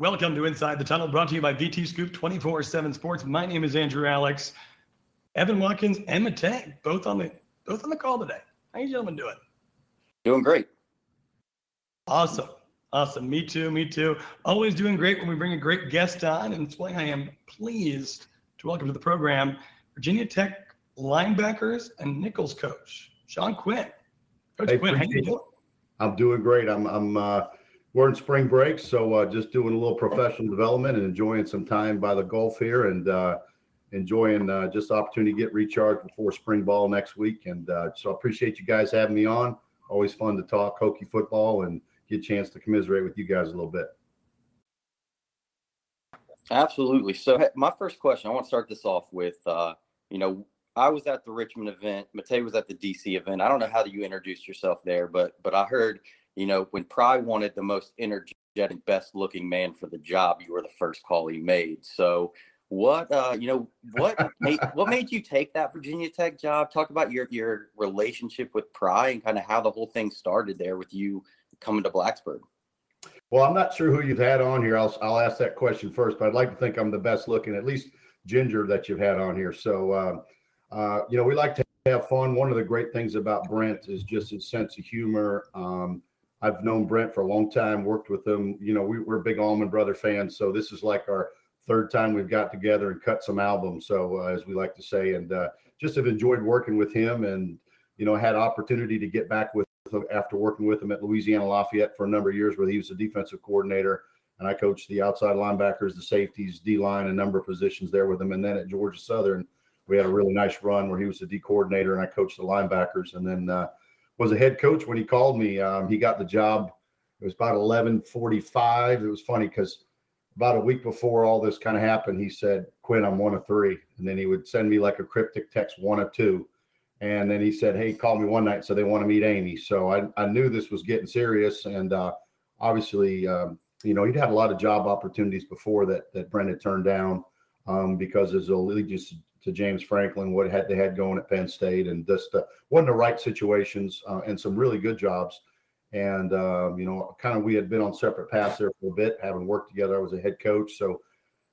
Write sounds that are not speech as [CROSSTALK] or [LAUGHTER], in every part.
Welcome to Inside the Tunnel, brought to you by VT Scoop 24 7 Sports. My name is Andrew Alex. Evan Watkins and Matei, both on the both on the call today. How you gentlemen doing? Doing great. Awesome. Awesome. Me too. Me too. Always doing great when we bring a great guest on. And it's why I am pleased to welcome to the program Virginia Tech linebackers and nickels coach, Sean Quinn. Coach Hey, Quinn, how you doing? I'm doing great. I'm I'm uh, we're in spring break, so uh, just doing a little professional development and enjoying some time by the Gulf here, and uh, enjoying uh, just opportunity to get recharged before spring ball next week. And uh, so I appreciate you guys having me on. Always fun to talk Hokie football and get a chance to commiserate with you guys a little bit. Absolutely. So my first question, I want to start this off with, uh, you know, I was at the Richmond event. Matei was at the DC event. I don't know how you introduced yourself there, but but I heard, you know, when Pry wanted the most energetic, best looking man for the job, you were the first call he made. So what uh, you know, what made [LAUGHS] what made you take that Virginia Tech job? Talk about your your relationship with Pry and kind of how the whole thing started there with you coming to Blacksburg. Well, I'm not sure who you've had on here. I'll I'll ask that question first, but I'd like to think I'm the best looking, at least ginger that you've had on here. So, uh, uh, you know, we like to have fun. One of the great things about Brent is just his sense of humor. Um, I've known Brent for a long time, worked with him. You know, we, we're big Allman Brother fans, so this is like our third time we've got together and cut some albums. So, uh, as we like to say, and uh, just have enjoyed working with him, and you know, had opportunity to get back with after working with him at Louisiana Lafayette for a number of years, where he was a defensive coordinator, and I coached the outside linebackers, the safeties, D line, a number of positions there with him, and then at Georgia Southern, we had a really nice run where he was the D coordinator and I coached the linebackers, and then uh, was a head coach when he called me. Um, he got the job. It was about eleven forty-five. It was funny because about a week before all this kind of happened, he said, "Quinn, I'm one of three. and then he would send me like a cryptic text, one of two. And then he said, Hey, call me one night. So they want to meet Amy. So I, I knew this was getting serious. And uh, obviously, um, you know, he'd had a lot of job opportunities before that that Brent had turned down um, because his allegiance to James Franklin, what had they had going at Penn State, and just uh, wasn't the right situations uh, and some really good jobs. And um, you know, kind of we had been on separate paths there for a bit, having worked together. I was a head coach, so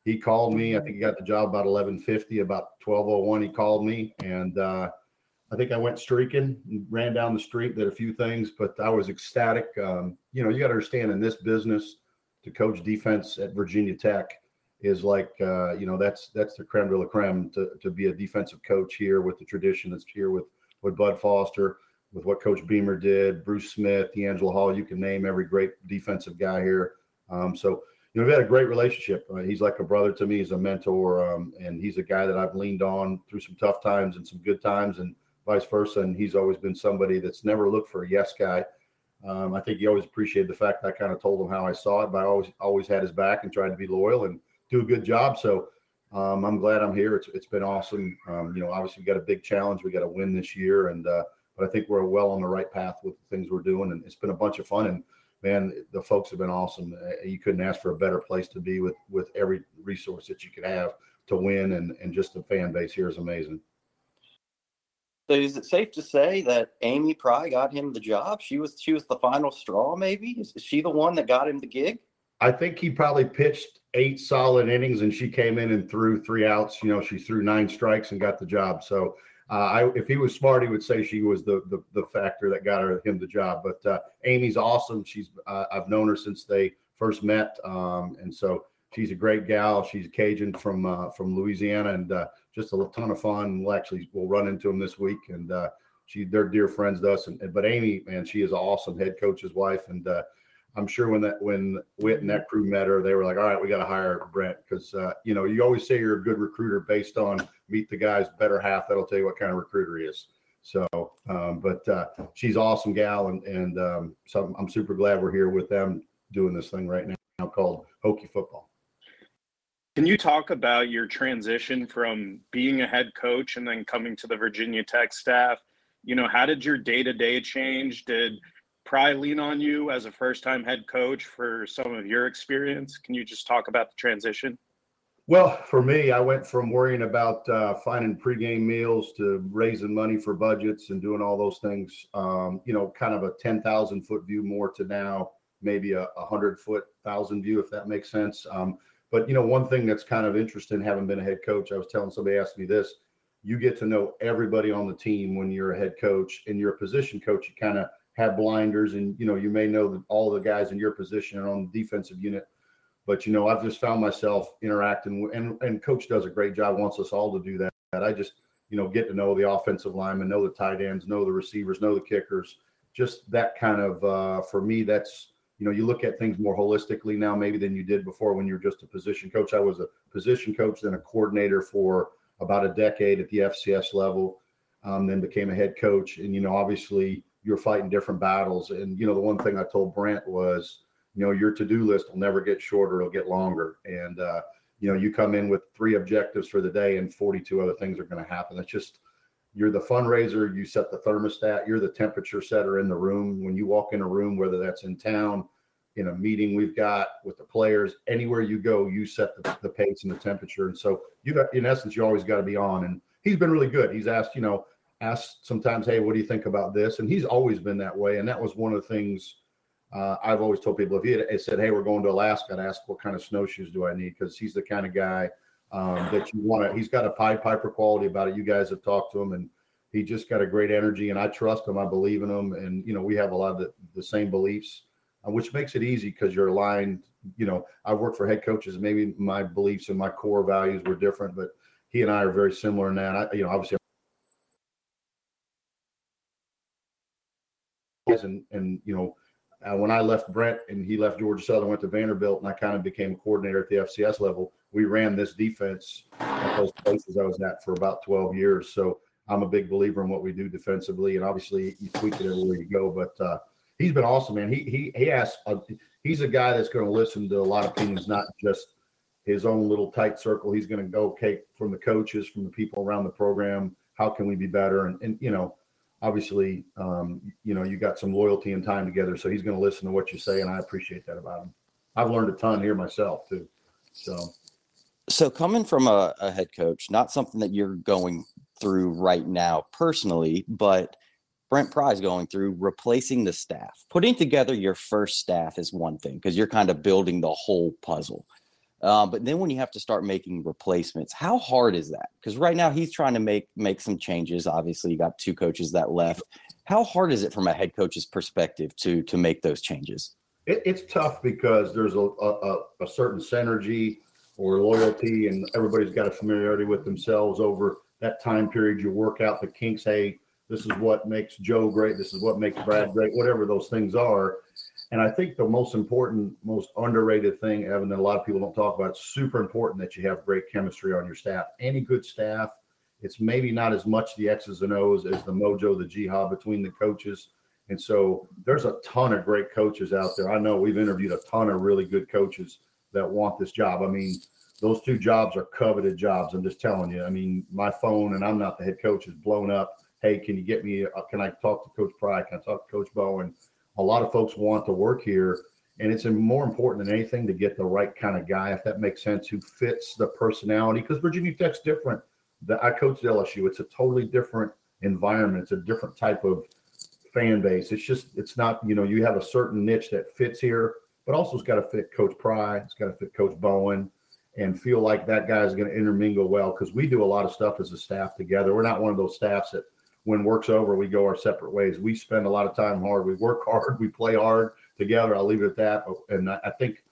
he called me. I think he got the job about eleven fifty, about twelve oh one. He called me, and uh, I think I went streaking, ran down the street, did a few things, but I was ecstatic. Um, you know, you got to understand in this business, to coach defense at Virginia Tech is like, uh, you know, that's that's the creme de la creme to, to be a defensive coach here with the tradition that's here with with Bud Foster, with what Coach Beamer did, Bruce Smith, DeAngelo Hall. You can name every great defensive guy here. Um, so you know, we've had a great relationship. Uh, he's like a brother to me. He's a mentor, um, and he's a guy that I've leaned on through some tough times and some good times, and vice versa. And he's always been somebody that's never looked for a yes guy. Um, I think he always appreciated the fact that I kind of told him how I saw it, but I always always had his back and tried to be loyal and do a good job. So um, I'm glad I'm here. It's it's been awesome. Um, you know, obviously we got a big challenge. We got to win this year, and uh, but I think we're well on the right path with the things we're doing, and it's been a bunch of fun. And man, the folks have been awesome. Uh, You couldn't ask for a better place to be with with every resource that you could have to win, and and just the fan base here is amazing. So is it safe to say that Amy Pry got him the job? She was she was the final straw, maybe? Is she the one that got him the gig? I think he probably pitched eight solid innings, and she came in and threw three outs. You know, she threw nine strikes and got the job. So, uh, I, if he was smart, he would say she was the the, the factor that got her, him the job. But uh, Amy's awesome. She's uh, I've known her since they first met, um, and so she's a great gal. She's a Cajun from uh, from Louisiana, and uh, just a ton of fun. We'll actually we'll run into them this week, and uh, she they're dear friends to us. And but Amy, man, she is an awesome head coach's wife, and I'm sure when that when Whit and that crew met her, they were like, all right, we got to hire Brent because uh, you know you always say you're a good recruiter based on meet the guy's better half. That'll tell you what kind of recruiter he is. So, um, but uh, she's awesome gal, and and um, so I'm, I'm super glad we're here with them doing this thing right now called Hokie football. Can you talk about your transition from being a head coach and then coming to the Virginia Tech staff? You know, how did your day to day change? Did Pry lean on you as a first time head coach for some of your experience? Can you just talk about the transition? Well, for me, I went from worrying about uh, finding pregame meals to raising money for budgets and doing all those things. Um, you know, kind of a ten thousand foot view more to now maybe a, a hundred foot, thousand view, if that makes sense. Um, but you know, one thing that's kind of interesting, having been a head coach, I was telling somebody asked me this. You get to know everybody on the team when you're a head coach, and you're a position coach. You kind of have blinders, and you know, you may know that all the guys in your position are on the defensive unit. But you know, I've just found myself interacting, and and coach does a great job. Wants us all to do that. I just you know get to know the offensive linemen, know the tight ends, know the receivers, know the kickers. Just that kind of uh, for me, that's you know, you look at things more holistically now, maybe than you did before when you were just a position coach. I was a position coach, then a coordinator for about a decade at the FCS level, um, then became a head coach. And, you know, obviously you're fighting different battles. And, you know, the one thing I told Brent was, you know, your to do list will never get shorter, it'll get longer. And, uh, you know, you come in with three objectives for the day and 42 other things are going to happen. It's just, you're the fundraiser, you set the thermostat, you're the temperature setter in the room. When you walk in a room, whether that's in town, in a meeting we've got with the players, anywhere you go, you set the, the pace and the temperature. And so you got, in essence, you always got to be on. And he's been really good. He's asked, you know, asked sometimes, hey, what do you think about this? And he's always been that way. And that was one of the things uh, I've always told people if he had said, hey, we're going to Alaska, I'd ask what kind of snowshoes do I need? Because he's the kind of guy um, that you want to, he's got a Pied Piper quality about it. You guys have talked to him and he just got a great energy and I trust him. I believe in him. And, you know, we have a lot of the, the same beliefs, uh, which makes it easy because you're aligned. You know, I've worked for head coaches. Maybe my beliefs and my core values were different, but he and I are very similar in that. I, you know, obviously, and and you know, uh, when I left Brent and he left Georgia Southern, went to Vanderbilt, and I kind of became a coordinator at the FCS level. We ran this defense at those places I was at for about 12 years. So I'm a big believer in what we do defensively, and obviously you tweak it everywhere you go. But uh, he's been awesome, man. He he he asks. Uh, he's a guy that's going to listen to a lot of opinions, not just his own little tight circle. He's going to go okay from the coaches, from the people around the program. How can we be better? And and you know, obviously, um, you know, you got some loyalty and time together, so he's going to listen to what you say, and I appreciate that about him. I've learned a ton here myself too. So So coming from a, a head coach, not something that you're going through right now personally, but Brent Pry's going through replacing the staff. Putting together your first staff is one thing because you're kind of building the whole puzzle. Uh, but then when you have to start making replacements, how hard is that? Because right now he's trying to make make some changes. Obviously, you got two coaches that left. How hard is it from a head coach's perspective to to make those changes? it, it's tough because there's a, a, a certain synergy or loyalty, and everybody's got a familiarity with themselves over that time period. You work out the kinks. Hey, this is what makes Joe great. This is what makes Brad great. Whatever those things are. And I think the most important, most underrated thing, Evan, that a lot of people don't talk about, it's super important that you have great chemistry on your staff. Any good staff, it's maybe not as much the X's and O's as the mojo, the jihad between the coaches. And so there's a ton of great coaches out there. I know we've interviewed a ton of really good coaches that want this job. I mean, those two jobs are coveted jobs. I'm just telling you. I mean, my phone, and I'm not the head coach, is blown up. Hey, can you get me? Can I talk to Coach Pry? Can I talk to Coach Bowen? A lot of folks want to work here, and it's more important than anything to get the right kind of guy, if that makes sense, who fits the personality. Because Virginia Tech's different. The, I coached LSU. It's a totally different environment. It's a different type of fan base. It's just it's not you know you have a certain niche that fits here, but also it's got to fit Coach Pry. It's got to fit Coach Bowen, and feel like that guy is going to intermingle well because we do a lot of stuff as a staff together. We're not one of those staffs that when work's over we go our separate ways. We spend a lot of time hard. We work hard. We play hard together. I'll leave it at that. And I, think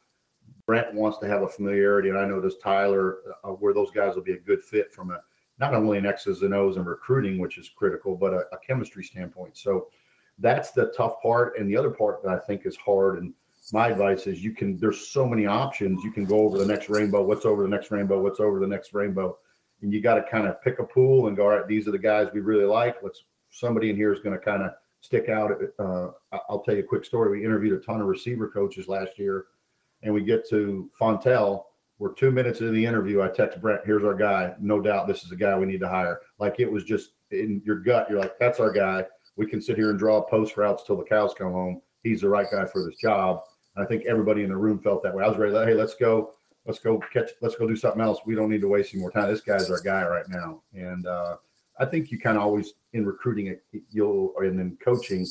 Brent wants to have a familiarity, and I know this Tyler, uh, where those guys will be a good fit from a not only an X's and O's and recruiting, which is critical, but a, a chemistry standpoint. So that's the tough part. And the other part that I think is hard, and my advice is you can, there's so many options. You can go over the next rainbow. What's over the next rainbow? What's over the next rainbow? And you got to kind of pick a pool and go, all right, these are the guys we really like. Let's, somebody in here is going to kind of stick out. Uh, I'll tell you a quick story. We interviewed a ton of receiver coaches last year, and we get to Fontel. We're two minutes into the interview. I text Brent, here's our guy. No doubt this is a guy we need to hire. Like it was just in your gut. You're like, that's our guy we can sit here and draw post routes till the cows come home. He's the right guy for this job. And I think everybody in the room felt that way. I was ready. Hey, let's go. Let's go catch. Let's go do something else. We don't need to waste any more time. This guy's our guy right now. And uh, I think you kind of always in recruiting, you'll and then coaching,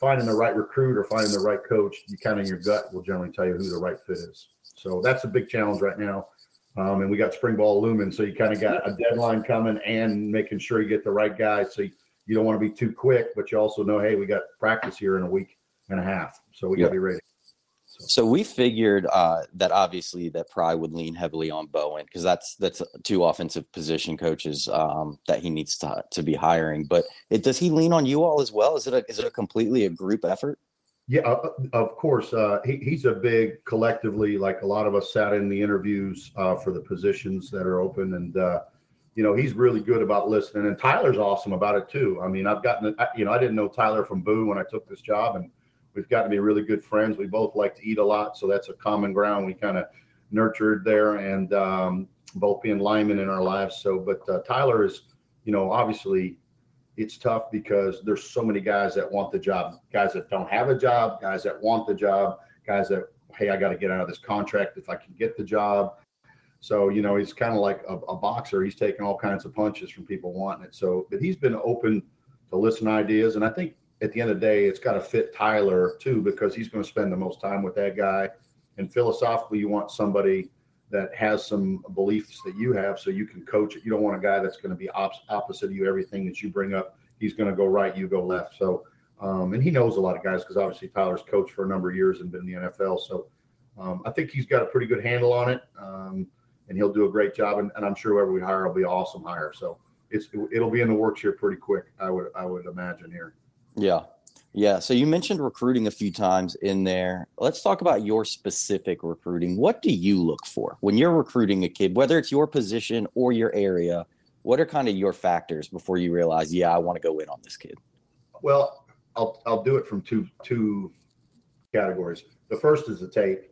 finding the right recruit or finding the right coach, you kind of your gut will generally tell you who the right fit is. So that's a big challenge right now. Um, and we got spring ball looming, so you kind of got a deadline coming and making sure you get the right guy. So you, you don't want to be too quick, but you also know, hey, we got practice here in a week and a half, so we got to be ready. So we figured uh, that obviously that Pry would lean heavily on Bowen because that's that's two offensive position coaches um, that he needs to to be hiring. But it, does he lean on you all as well? Is it a, is it a completely a group effort? Yeah, uh, of course. Uh, he, he's a big collectively, like a lot of us sat in the interviews uh, for the positions that are open. And, uh, you know, he's really good about listening. And Tyler's awesome about it too. I mean, I've gotten, you know, I didn't know Tyler from Boo when I took this job, and we've gotten to be really good friends. We both like to eat a lot. So that's a common ground we kind of nurtured there and um, both being linemen in our lives. So, but uh, Tyler is, you know, obviously it's tough because there's so many guys that want the job, guys that don't have a job, guys that want the job, guys that, hey, I got to get out of this contract if I can get the job. So, you know, he's kind of like a, a, boxer. He's taking all kinds of punches from people wanting it. So, but he's been open to listen to ideas. And I think at the end of the day, it's got to fit Tyler too, because he's going to spend the most time with that guy. And philosophically, you want somebody that has some beliefs that you have so you can coach it. You don't want a guy that's going to be op- opposite of you. Everything that you bring up, he's going to go right, you go left. So, um, and he knows a lot of guys because obviously Tyler's coached for a number of years and been in the NFL. So um, I think he's got a pretty good handle on it um, and he'll do a great job. And, and, I'm sure whoever we hire will be awesome hire. So it's, it'll be in the works here pretty quick. I would, I would imagine here. Yeah. Yeah. So you mentioned recruiting a few times in there. Let's talk about your specific recruiting. What do you look for when you're recruiting a kid, whether it's your position or your area? What are kind of your factors before you realize, yeah, I want to go in on this kid? Well, I'll I'll do it from two two categories. The first is the tape,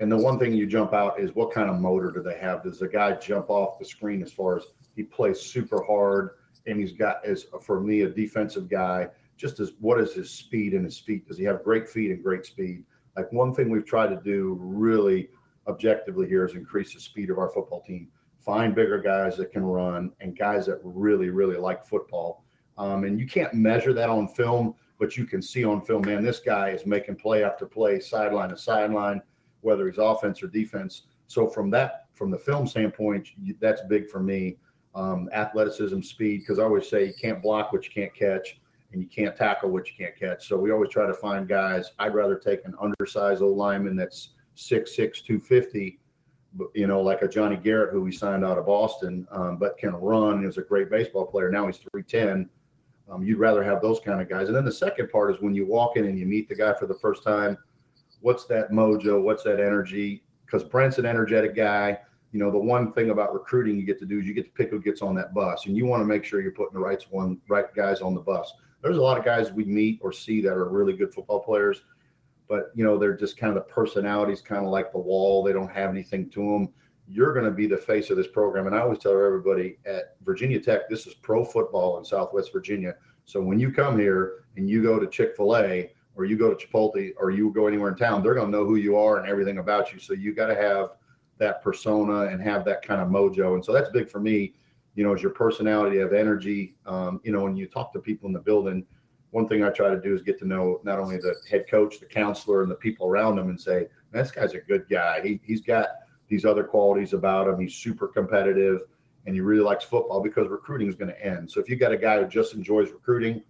and the one thing you jump out is what kind of motor do they have? Does the guy jump off the screen as far as he plays super hard and he's got as for me a defensive guy just as what is his speed and his feet? Does he have great feet and great speed? Like one thing we've tried to do really objectively here is increase the speed of our football team. Find bigger guys that can run and guys that really, really like football. Um, and you can't measure that on film, but you can see on film, man, this guy is making play after play, sideline to sideline, whether he's offense or defense. So from that, from the film standpoint, that's big for me. Um, athleticism, speed, because I always say you can't block what you can't catch and you can't tackle what you can't catch. So we always try to find guys. I'd rather take an undersized old lineman that's 6'6", 250, you know, like a Johnny Garrett who we signed out of Boston, um, but can run. He was a great baseball player. Now he's 310. Um, you'd rather have those kind of guys. And then the second part is when you walk in and you meet the guy for the first time, what's that mojo? What's that energy? Because Brent's an energetic guy. You know, the one thing about recruiting you get to do is you get to pick who gets on that bus, and you want to make sure you're putting the right one, right guys on the bus there's a lot of guys we meet or see that are really good football players, but you know they're just kind of the personalities, kind of like the wall. They don't have anything to them. You're going to be the face of this program, and I always tell everybody at Virginia Tech, this is pro football in Southwest Virginia. So when you come here and you go to Chick Fil A or you go to Chipotle or you go anywhere in town, they're going to know who you are and everything about you. So you got to have that persona and have that kind of mojo, and so that's big for me you know, is your personality, have energy. Um, you know, when you talk to people in the building, one thing I try to do is get to know not only the head coach, the counselor, and the people around him, and say, this guy's a good guy. He he's got these other qualities about him. He's super competitive, and he really likes football because recruiting is going to end. So if you got a guy who just enjoys recruiting,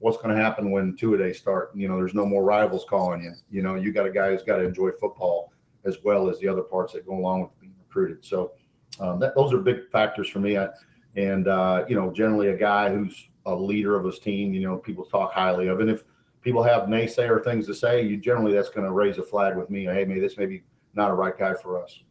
what's going to happen when two a day start? You know, there's no more rivals calling you. You know, you got a guy who's got to enjoy football as well as the other parts that go along with being recruited. So um, that, those are big factors for me. I, and uh, you know, generally a guy who's a leader of his team, you know, people talk highly of. And if people have naysayer things to say, you generally that's going to raise a flag with me. Hey, maybe this may be not a right guy for us.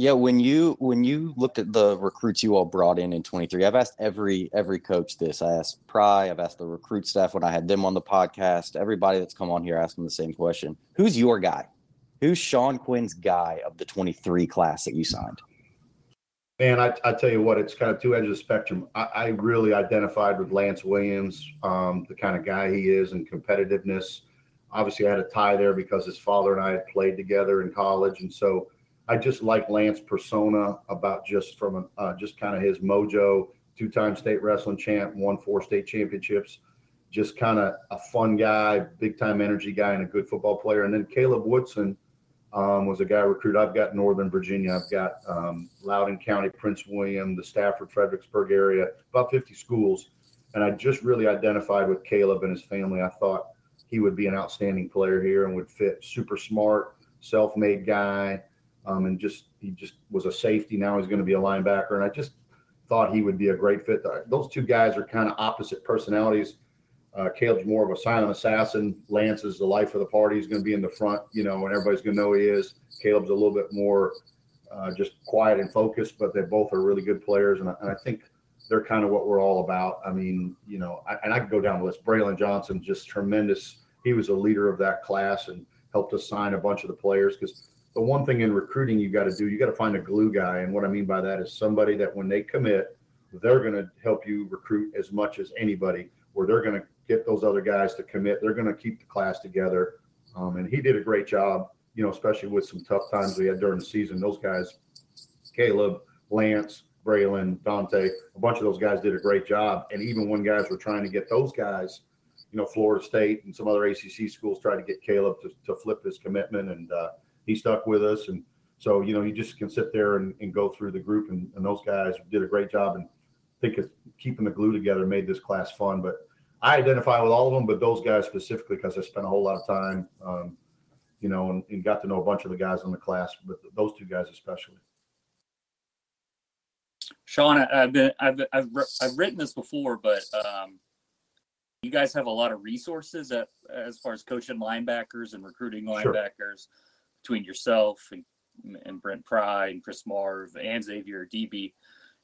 Yeah, when you when you looked at the recruits you all brought in in 23, I've asked every every coach this. I asked Pry, I've asked the recruit staff when I had them on the podcast. Everybody that's come on here asking the same question: Who's your guy? Who's Sean Quinn's guy of the 23 class that you signed? Man, I, I tell you what, it's kind of two edges of the spectrum. I, I really identified with Lance Williams, um, the kind of guy he is and competitiveness. Obviously, I had a tie there because his father and I had played together in college, and so I just like Lance persona about just from a, uh, just kind of his mojo. Two-time state wrestling champ, won four state championships. just kind of a fun guy, big time energy guy, and a good football player. And then Caleb Woodson um, was a guy recruit. I've got Northern Virginia, I've got um, Loudoun County, Prince William, the Stafford, Fredericksburg area, about 50 schools. And I just really identified with Caleb and his family. I thought he would be an outstanding player here and would fit. Super smart, self-made guy, um, and just he just was a safety. Now he's going to be a linebacker, and I just thought he would be a great fit. Those two guys are kind of opposite personalities. Uh, Caleb's more of a silent assassin. Lance is the life of the party. He's going to be in the front, you know, and everybody's going to know he is. Caleb's a little bit more uh, just quiet and focused, but they both are really good players, and I, and I think they're kind of what we're all about. I mean, you know, I, and I could go down the list. Braylon Johnson, just tremendous. He was a leader of that class and helped us sign a bunch of the players because the one thing in recruiting you got to do, you got to find a glue guy. And what I mean by that is somebody that when they commit, they're going to help you recruit as much as anybody, where they're going to get those other guys to commit. They're going to keep the class together. Um, and he did a great job, you know, especially with some tough times we had during the season. Those guys, Caleb, Lance, Braylon, Dante, a bunch of those guys did a great job. And even when guys were trying to get those guys, you know, Florida State and some other ACC schools tried to get Caleb to, to flip his commitment, and uh, he stuck with us. And so, you know, you just can sit there and, and go through the group, and, and those guys did a great job. And I think it's keeping the glue together made this class fun. But I identify with all of them, but those guys specifically because I spent a whole lot of time, um, you know, and, and got to know a bunch of the guys in the class, but those two guys especially. Sean, I've been I've I've, I've written this before, but um, you guys have a lot of resources at, as far as coaching linebackers and recruiting Sure. linebackers between yourself and, and Brent Pry and Chris Marve and Xavier Adibi.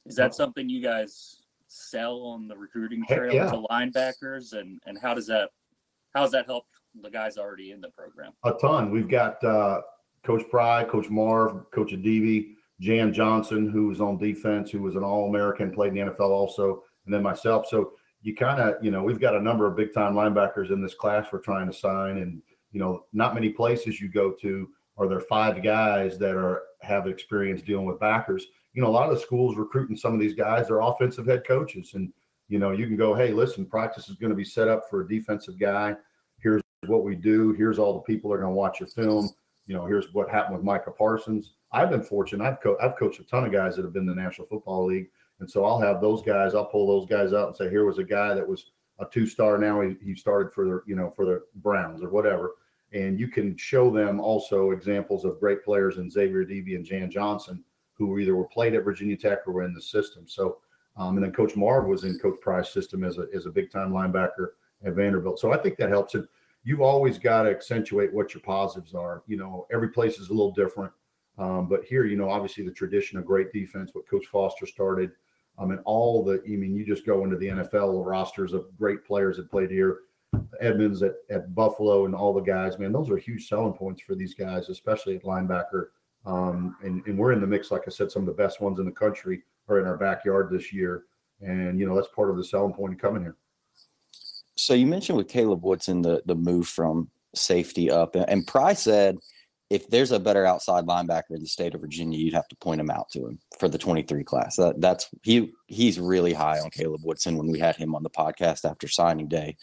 Is that something you guys sell on the recruiting trail yeah. to linebackers, and and how does that how does that help the guys already in the program? A ton. We've got uh, Coach Pry, Coach Marve, Coach Adibi, Jan Johnson, who was on defense, who was an All American, played in the NFL also, and then myself. So you kind of, you know, we've got a number of big time linebackers in this class we're trying to sign, and you know, not many places you go to are there five guys that are have experience dealing with backers. You know, a lot of the schools recruiting some of these guys, they're offensive head coaches, and you know, you can go, hey, listen, practice is going to be set up for a defensive guy. Here's what we do. Here's all the people that are going to watch your film. You know, here's what happened with Micah Parsons. I've been fortunate. I've, co- I've coached a ton of guys that have been in the National Football League. And so I'll have those guys, I'll pull those guys out and say, here was a guy that was a two star. Now he, he started for the, you know, for the Browns or whatever. And you can show them also examples of great players in Xavier Adibi and Jan Johnson, who either were played at Virginia Tech or were in the system. So, um, and then Coach Marve was in Coach Pry's system as a, as a big time linebacker at Vanderbilt. So I think that helps. And you've always got to accentuate what your positives are. You know, every place is a little different. Um, but here, you know, obviously the tradition of great defense, what Coach Foster started, um, and all the, I mean, you just go into the NFL rosters of great players that played here, Edmunds at, at Buffalo, and all the guys, man, those are huge selling points for these guys, especially at linebacker. Um, and, and we're in the mix, like I said, some of the best ones in the country are in our backyard this year. And, you know, that's part of the selling point of coming here. So you mentioned with Caleb Woodson the the move from safety up, and Pry said if there's a better outside linebacker in the state of Virginia, you'd have to point him out to him for the 23 class. That, that's he he's really high on Caleb Woodson when we had him on the podcast after signing day.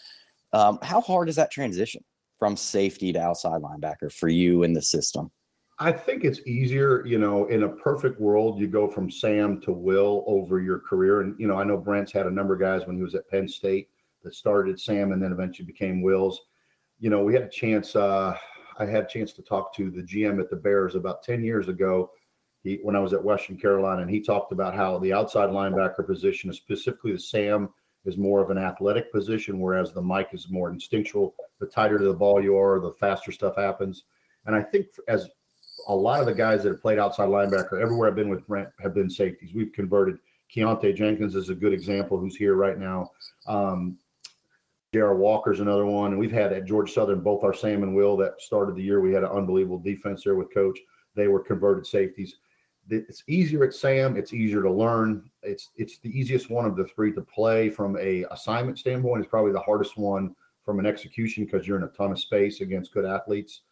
Um, how hard is that transition from safety to outside linebacker for you in the system? I think it's easier, you know, in a perfect world, you go from Sam to Will over your career. And, you know, I know Brent's had a number of guys when he was at Penn State that started Sam and then eventually became Will's. You know, we had a chance, uh, I had a chance to talk to the GM at the Bears about 10 years ago. He, when I was at Western Carolina, and he talked about how the outside linebacker position, specifically the Sam, is more of an athletic position, whereas the Mike is more instinctual. The tighter to the ball you are, the faster stuff happens. And I think as a lot of the guys that have played outside linebacker everywhere I've been with Brent have been safeties. We've converted. Keontae Jenkins is a good example who's here right now. Um, J.R. Walker's another one. And we've had at Georgia Southern, both our Sam and Will that started the year. We had an unbelievable defense there with coach. They were converted safeties. It's easier at Sam. It's easier to learn. It's it's the easiest one of the three to play from a assignment standpoint. It's probably the hardest one from an execution because you're in a ton of space against good athletes.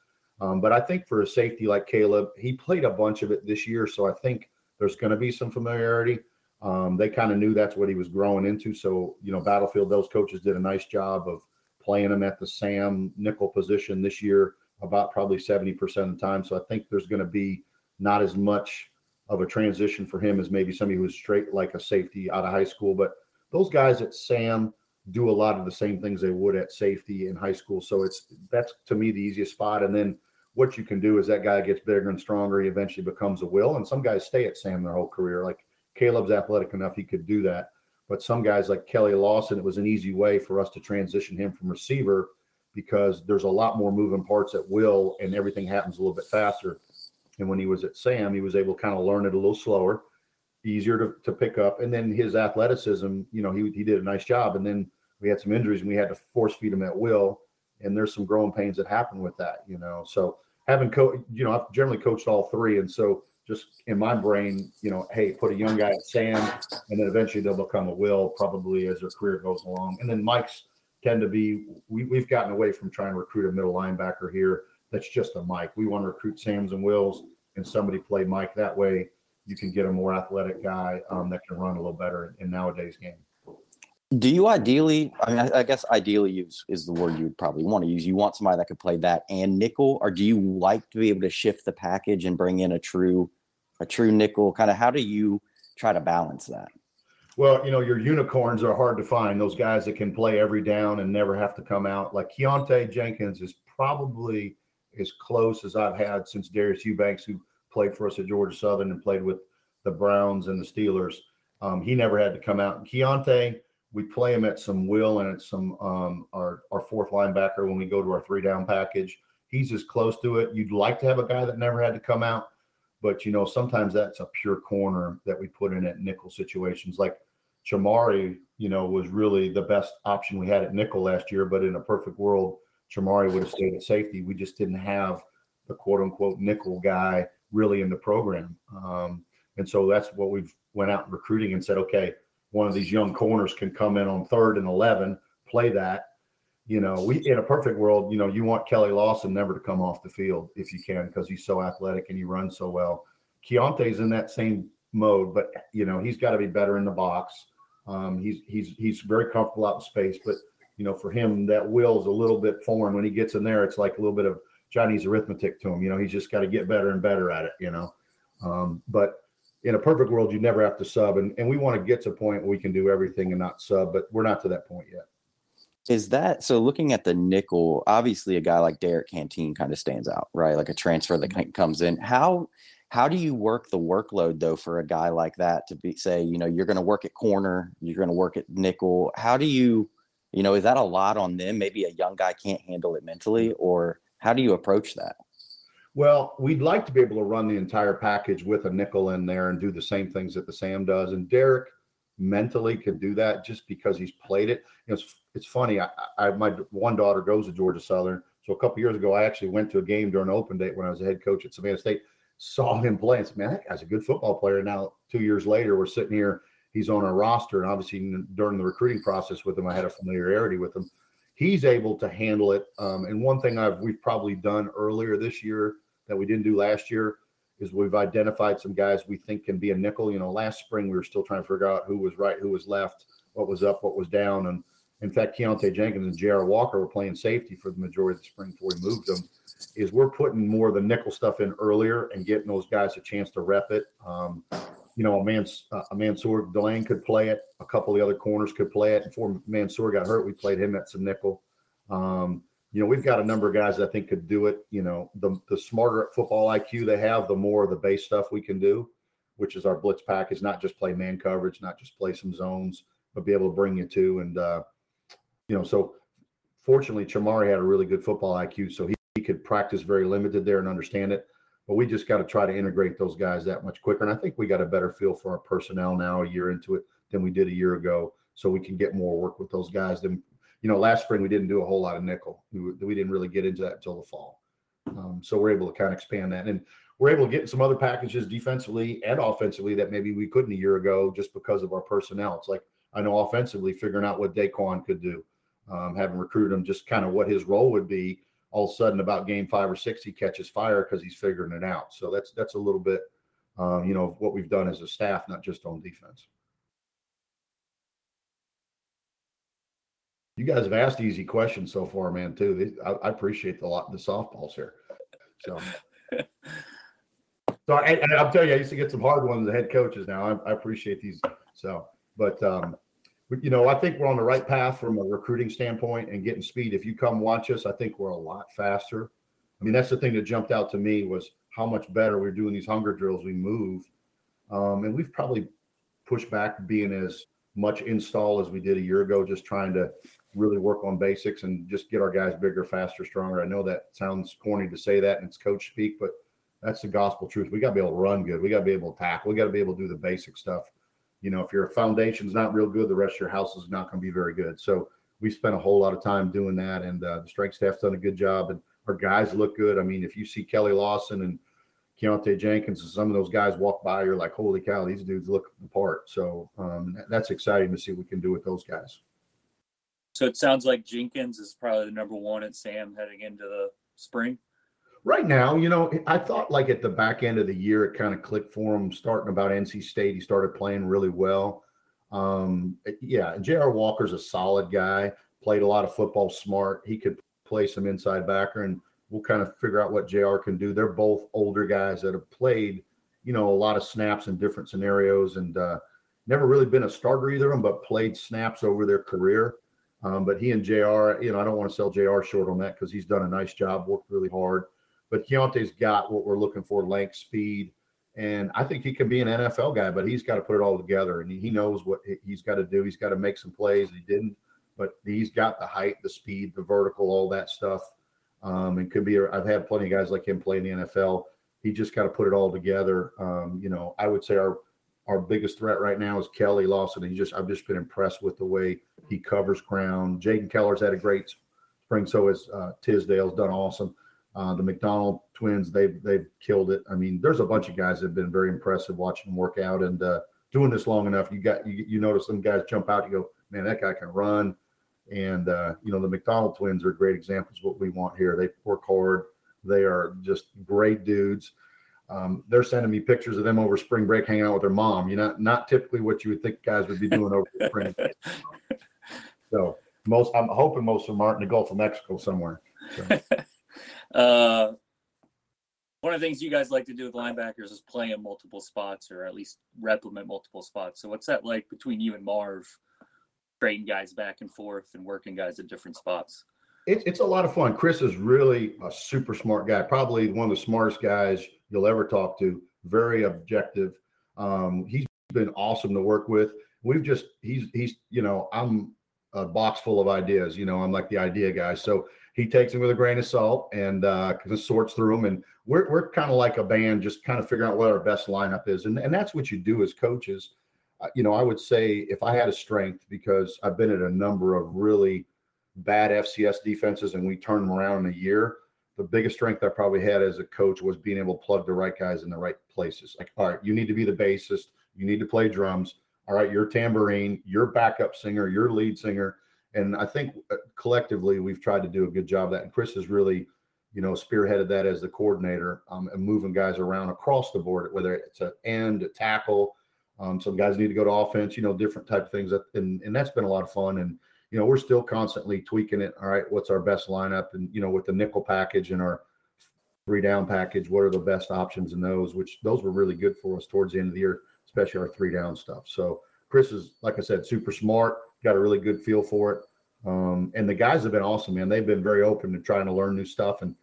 Um, but I think for a safety like Caleb, he played a bunch of it this year, so I think there's going to be some familiarity. Um, they kind of knew that's what he was growing into. So, you know, Battlefield, those coaches did a nice job of playing him at the Sam nickel position this year, about probably 70% of the time. So I think there's going to be not as much of a transition for him as maybe somebody who's straight like a safety out of high school. But those guys at Sam do a lot of the same things they would at safety in high school. So it's that's to me the easiest spot. And then what you can do is that guy gets bigger and stronger. He eventually becomes a will. And some guys stay at Sam their whole career. Like Caleb's athletic enough, he could do that. But some guys like Keli Lawson, it was an easy way for us to transition him from receiver because there's a lot more moving parts at will and everything happens a little bit faster. And when he was at Sam, he was able to kind of learn it a little slower, easier to, to pick up. And then his athleticism, you know, he, he did a nice job. And then we had some injuries and we had to force feed him at will. And there's some growing pains that happen with that, you know. So having co you know, I've generally coached all three. And so just in my brain, you know, hey, put a young guy at Sam, and then eventually they'll become a will probably as their career goes along. And then Mike's tend to be we, we've gotten away from trying to recruit a middle linebacker here. That's just a Mike. We want to recruit Sams and Wills and somebody play Mike. That way you can get a more athletic guy um, that can run a little better in, in nowadays game. Do you ideally? I mean, I, I guess ideally use is the word you would probably want to use. You want somebody that could play that and nickel, or do you like to be able to shift the package and bring in a true, a true nickel? Kind of how do you try to balance that? Well, you know, your unicorns are hard to find. Those guys that can play every down and never have to come out. Like Keontae Jenkins is probably as close as I've had since Darius Eubanks, who played for us at Georgia Southern and played with the Browns and the Steelers. Um, he never had to come out. Keontae, we play him at some will and at some um, our our fourth linebacker when we go to our three down package. He's as close to it. You'd like to have a guy that never had to come out, but you know sometimes that's a pure corner that we put in at nickel situations. Like Chamarri, you know, was really the best option we had at nickel last year. But in a perfect world, Chamarri would have stayed at safety. We just didn't have the quote unquote nickel guy really in the program. Um, and so that's what we've went out recruiting and said, okay, one of these young corners can come in on third and 11, play that. You know, we in a perfect world, you know, you want Keli Lawson never to come off the field if you can because he's so athletic and he runs so well. Keontae's in that same mode, but you know, he's got to be better in the box. Um, he's he's he's very comfortable out in space, but you know, for him, that will's a little bit foreign. When he gets in there, it's like a little bit of Chinese arithmetic to him. You know, he's just got to get better and better at it. You know, um, but in a perfect world, you never have to sub, and, and we want to get to a point where we can do everything and not sub, but we're not to that point yet. Is that so? Looking at the nickel, obviously a guy like Derrick Canteen kind of stands out, right? Like a transfer that mm-hmm. of comes in. How how do you work the workload though for a guy like that to be say, you know, you're going to work at corner, you're going to work at nickel. How do you, you know, is that a lot on them? Maybe a young guy can't handle it mentally, mm-hmm. or how do you approach that? Well, we'd like to be able to run the entire package with a nickel in there and do the same things that the Sam does. And Derrick mentally could do that just because he's played it. You know, it's, it's funny. I, I my one daughter goes to Georgia Southern. So a couple years ago, I actually went to a game during open date when I was a head coach at Savannah State. Saw him play and said, "Man, that guy's a good football player." Now, two years later, we're sitting here. He's on our roster, and obviously during the recruiting process with him, I had a familiarity with him he's able to handle it. Um, and one thing I've we've probably done earlier this year that we didn't do last year is we've identified some guys we think can be a nickel. You know, last spring we were still trying to figure out who was right, who was left, what was up, what was down. And in fact, Keontae Jenkins and J.R. Walker were playing safety for the majority of the spring before we moved them. Is we're putting more of the nickel stuff in earlier and getting those guys a chance to rep it. Um, you know, a man, uh, a Mansoor Delane could play it. A couple of the other corners could play it. Before Mansoor got hurt, we played him at some nickel. Um, you know, we've got a number of guys that I think could do it. You know, the the smarter football IQ they have, the more the base stuff we can do, which is our blitz package. Not just play man coverage, not just play some zones, but be able to bring you to and uh, you know. So fortunately, Chamarri had a really good football IQ, so he, he could practice very limited there and understand it. But we just got to try to integrate those guys that much quicker. And I think we got a better feel for our personnel now, a year into it, than we did a year ago. So we can get more work with those guys than you know, last spring we didn't do a whole lot of nickel. We, we didn't really get into that until the fall. Um, so we're able to kind of expand that, and we're able to get some other packages defensively and offensively that maybe we couldn't a year ago just because of our personnel. It's like I know offensively figuring out what Da'Quan could do, um, having recruited him, just kind of what his role would be. All of a sudden, about game five or six, he catches fire because he's figuring it out. So that's that's a little bit, um, you know, what we've done as a staff, not just on defense. You guys have asked easy questions so far, man. Too. I, I appreciate the lot the softballs here. So, so I, and I'll tell you, I used to get some hard ones. The head coaches now. I, I appreciate these. So, but um, you know, I think we're on the right path from a recruiting standpoint and getting speed. If you come watch us, I think we're a lot faster. I mean, that's the thing that jumped out to me was how much better we're doing these hunger drills. We move, um, and we've probably pushed back being as much install as we did a year ago, just trying to really work on basics and just get our guys bigger, faster, stronger. I know that sounds corny to say that and it's coach speak, but that's the gospel truth. We got to be able to run good. We got to be able to tackle. We got to be able to do the basic stuff. You know, if your foundation's not real good, the rest of your house is not going to be very good. So we spent a whole lot of time doing that, and uh, the strength staff's done a good job, and our guys look good. I mean, if you see Keli Lawson and Keontae Jenkins and some of those guys walk by, you're like, holy cow, these dudes look the part. So um, that's exciting to see what we can do with those guys. So it sounds like Jenkins is probably the number one at Sam heading into the spring. Right now, you know, I thought like at the back end of the year, it kind of clicked for him. Starting about NC State, he started playing really well. Um, yeah, and J.R. Walker's a solid guy. Played a lot of football, smart. He could play some inside backer, and we'll kind of figure out what J.R. can do. They're both older guys that have played, you know, a lot of snaps in different scenarios, and uh, never really been a starter either of them, but played snaps over their career. Um, but he and Jr. You know, I don't want to sell Jr. short on that because he's done a nice job, worked really hard. But Keontae's got what we're looking for: length, speed, and I think he can be an NFL guy. But he's got to put it all together, and he knows what he- he's got to do. He's got to make some plays. He didn't, but he's got the height, the speed, the vertical, all that stuff. Um, and could be. I've had plenty of guys like him play in the NFL. He just got to put it all together. Um, you know, I would say our our biggest threat right now is Keli Lawson. He just I've just been impressed with the way he covers ground. Jaden Keller's had a great spring. So has uh, Tisdale's done awesome. Uh, the McDonald twins, they've they've killed it. I mean, there's a bunch of guys that have been very impressive watching them work out and uh, doing this long enough. You got you, you notice some guys jump out. You go, man, that guy can run. And uh, you know, the McDonald twins are great examples of what we want here. They work hard. They are just great dudes. Um, they're sending me pictures of them over spring break hanging out with their mom. You know, not typically what you would think guys would be doing over the spring. break. [LAUGHS] So most, I'm hoping most of them aren't in the Gulf of Mexico somewhere. So, [LAUGHS] Uh, one of the things you guys like to do with linebackers is play in multiple spots or at least replicate multiple spots. So what's that like between you and Marve, trading guys back and forth and working guys at different spots? It's it's a lot of fun. Chris is really a super smart guy, probably one of the smartest guys you'll ever talk to. Very objective. Um, he's been awesome to work with. We've just he's he's you know I'm a box full of ideas. You know I'm like the idea guy. So he takes them with a grain of salt and uh, sorts through them. And we're we're kind of like a band, just kind of figuring out what our best lineup is. And and that's what you do as coaches. Uh, you know I would say if I had a strength because I've been at a number of really bad FCS defenses and we turned them around in a year. The biggest strength I probably had as a coach was being able to plug the right guys in the right places. Like, all right, you need to be the bassist, you need to play drums. All right, you're tambourine, you're backup singer, you're lead singer. And I think uh, collectively we've tried to do a good job of that. And Chris has really, you know, spearheaded that as the coordinator um, and moving guys around across the board, whether it's an end, a tackle. Um, some guys need to go to offense, you know, different type of things. And, and that's been a lot of fun. And you know, we're still constantly tweaking it. All right, what's our best lineup? And you know, with the nickel package and our three down package, what are the best options in those? Which those were really good for us towards the end of the year, especially our three down stuff. So Chris is, like I said, super smart. Got a really good feel for it. Um, and the guys have been awesome, man. They've been very open to trying to learn new stuff. And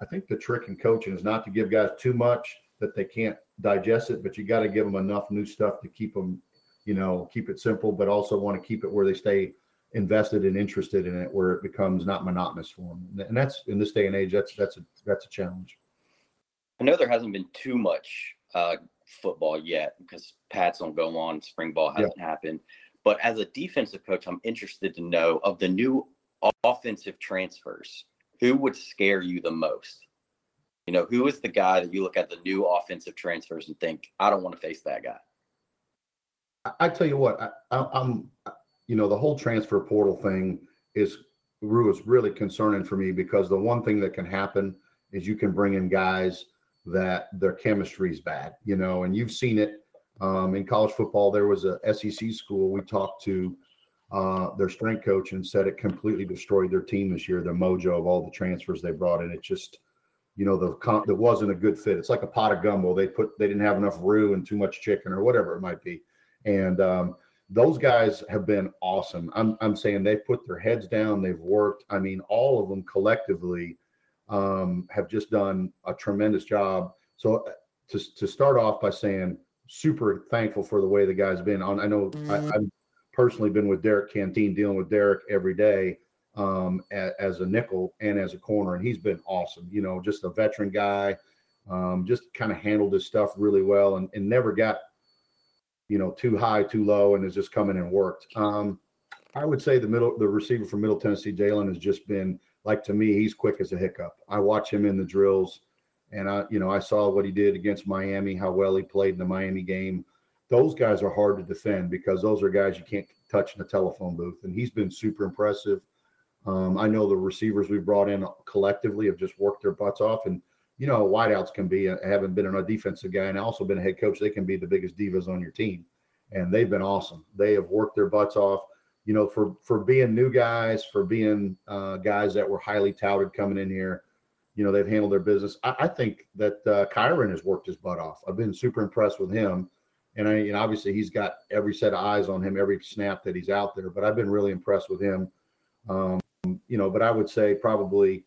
I think the trick in coaching is not to give guys too much that they can't digest it, but you got to give them enough new stuff to keep them, you know, keep it simple, but also want to keep it where they stay invested and interested in it where it becomes not monotonous for them. And that's in this day and age, that's that's a that's a challenge. I know there hasn't been too much uh, football yet because Pats don't go on, spring ball hasn't happened. But as a defensive coach, I'm interested to know of the new offensive transfers, who would scare you the most? You know, who is the guy that you look at the new offensive transfers and think, I don't want to face that guy? I, I tell you what, I, I, I'm you know, the whole transfer portal thing is is really concerning for me because the one thing that can happen is you can bring in guys that their chemistry is bad, you know, and you've seen it um, in college football. There was a SEC school we talked to uh, their strength coach and said it completely destroyed their team this year. The mojo of all the transfers they brought in, it just, you know, the it wasn't a good fit. It's like a pot of gumbo. They put they didn't have enough roux and too much chicken or whatever it might be, and um, those guys have been awesome. I'm I'm saying they've put their heads down. They've worked. I mean, all of them collectively um, have just done a tremendous job. So uh, to to start off by saying super thankful for the way the guys been on. I know I, I've personally been with Derrick Canteen, dealing with Derrick every day um, a, as a nickel and as a corner, and he's been awesome. You know, just a veteran guy, um, just kind of handled his stuff really well, and, and never got you know too high, too low, and has just come in and worked. Um, I would say the middle, the receiver from Middle Tennessee, Jaylin, has just been like to me. He's quick as a hiccup. I watch him in the drills. And I, you know, I saw what he did against Miami, how well he played in the Miami game. Those guys are hard to defend because those are guys you can't touch in a telephone booth. And he's been super impressive. Um, I know the receivers we brought in collectively have just worked their butts off. And you know, wideouts can be. I haven't been a defensive guy and also been a head coach. They can be the biggest divas on your team, and they've been awesome. They have worked their butts off. You know, for for being new guys, for being uh, guys that were highly touted coming in here you know they've handled their business. I, I think that uh, Kyron has worked his butt off. I've been super impressed with him, and I and obviously he's got every set of eyes on him every snap that he's out there. But I've been really impressed with him. Um, you know, but I would say probably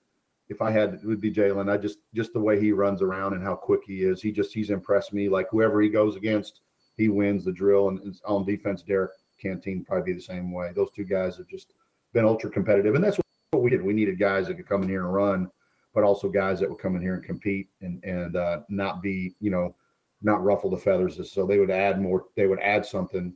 if I had it would be Jaylin. I just just the way he runs around and how quick he is. He just he's impressed me. Like whoever he goes against, he wins the drill. And, on defense, Derrick Canteen probably be the same way. Those two guys have just been ultra competitive, and that's what we did. We needed guys that could come in here and run but also guys that would come in here and compete and and uh, not be you know not ruffle the feathers. So they would add more. They would add something.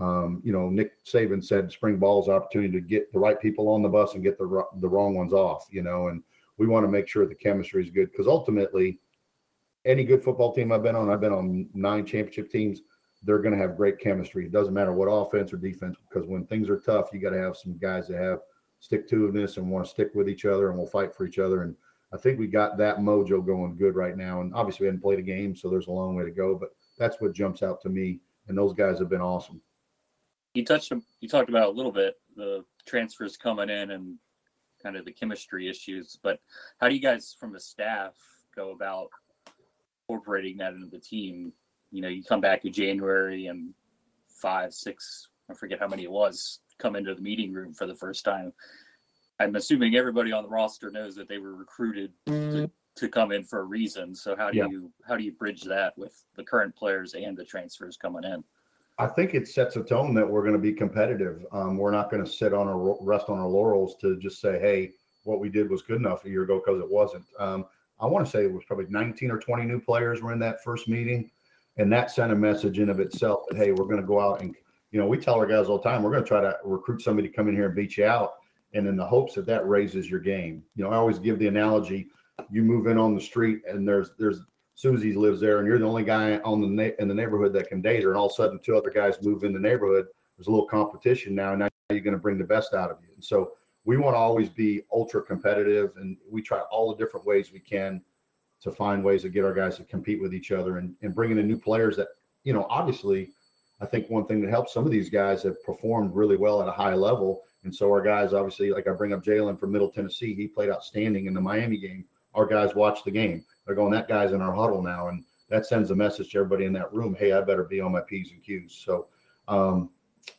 Um, you know, Nick Saban said spring ball is opportunity to get the right people on the bus and get the the wrong ones off. You know, and we want to make sure the chemistry is good because ultimately, any good football team I've been on, I've been on nine championship teams. They're going to have great chemistry. It doesn't matter what offense or defense because when things are tough, you got to have some guys that have stick to itiveness and want to stick with each other and will fight for each other and I think we got that mojo going good right now. And obviously, we hadn't played a game, so there's a long way to go. But that's what jumps out to me. And those guys have been awesome. You touched, you talked about a little bit the transfers coming in and kind of the chemistry issues. But how do you guys, from the staff, go about incorporating that into the team? You know, you come back in January and five, six, I forget how many it was, come into the meeting room for the first time I'm assuming everybody on the roster knows that they were recruited to, mm-hmm. to come in for a reason. So how do Yeah. you how do you bridge that with the current players and the transfers coming in? I think it sets a tone that we're going to be competitive. Um, we're not going to sit on our rest on our laurels to just say, "Hey, what we did was good enough a year ago," because it wasn't. Um, I want to say it was probably 19 or 20 new players were in that first meeting, and that sent a message in of itself that hey, we're going to go out and you know we tell our guys all the time we're going to try to recruit somebody to come in here and beat you out, and in the hopes that that raises your game. You know, I always give the analogy: you move in on the street and there's there's Susie lives there, and you're the only guy on the na- in the neighborhood that can date her, and all of a sudden two other guys move in the neighborhood. There's a little competition now, and now you're going to bring the best out of you. And so we want to always be ultra competitive, and we try all the different ways we can to find ways to get our guys to compete with each other and, and bringing in new players that, you know, obviously, I think one thing that helps some of these guys have performed really well at a high level. And so our guys, obviously, like I bring up Jaylin from Middle Tennessee, he played outstanding in the Miami game. Our guys watch the game. They're going, that guy's in our huddle now. And that sends a message to everybody in that room, hey, I better be on my P's and Q's. So um,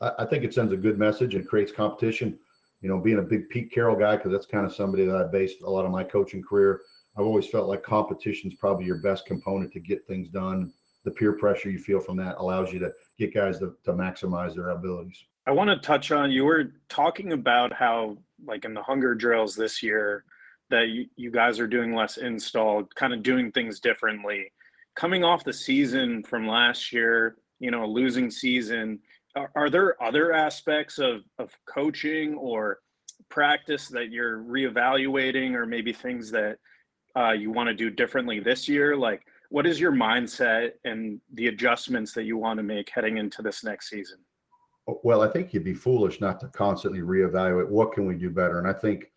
I, I think it sends a good message and creates competition. You know, being a big Pete Carroll guy, because that's kind of somebody that I based a lot of my coaching career. I've always felt like competition is probably your best component to get things done. The peer pressure you feel from that allows you to get guys to, to maximize their abilities. I want to touch on you were talking about how, like in the hunger drills this year, that you, you guys are doing less install, kind of doing things differently. Coming off the season from last year, you know, a losing season, are, are there other aspects of, of coaching or practice that you're reevaluating, or maybe things that uh, you want to do differently this year? Like, what is your mindset and the adjustments that you want to make heading into this next season? Well, I think you'd be foolish not to constantly reevaluate what can we do better. And I think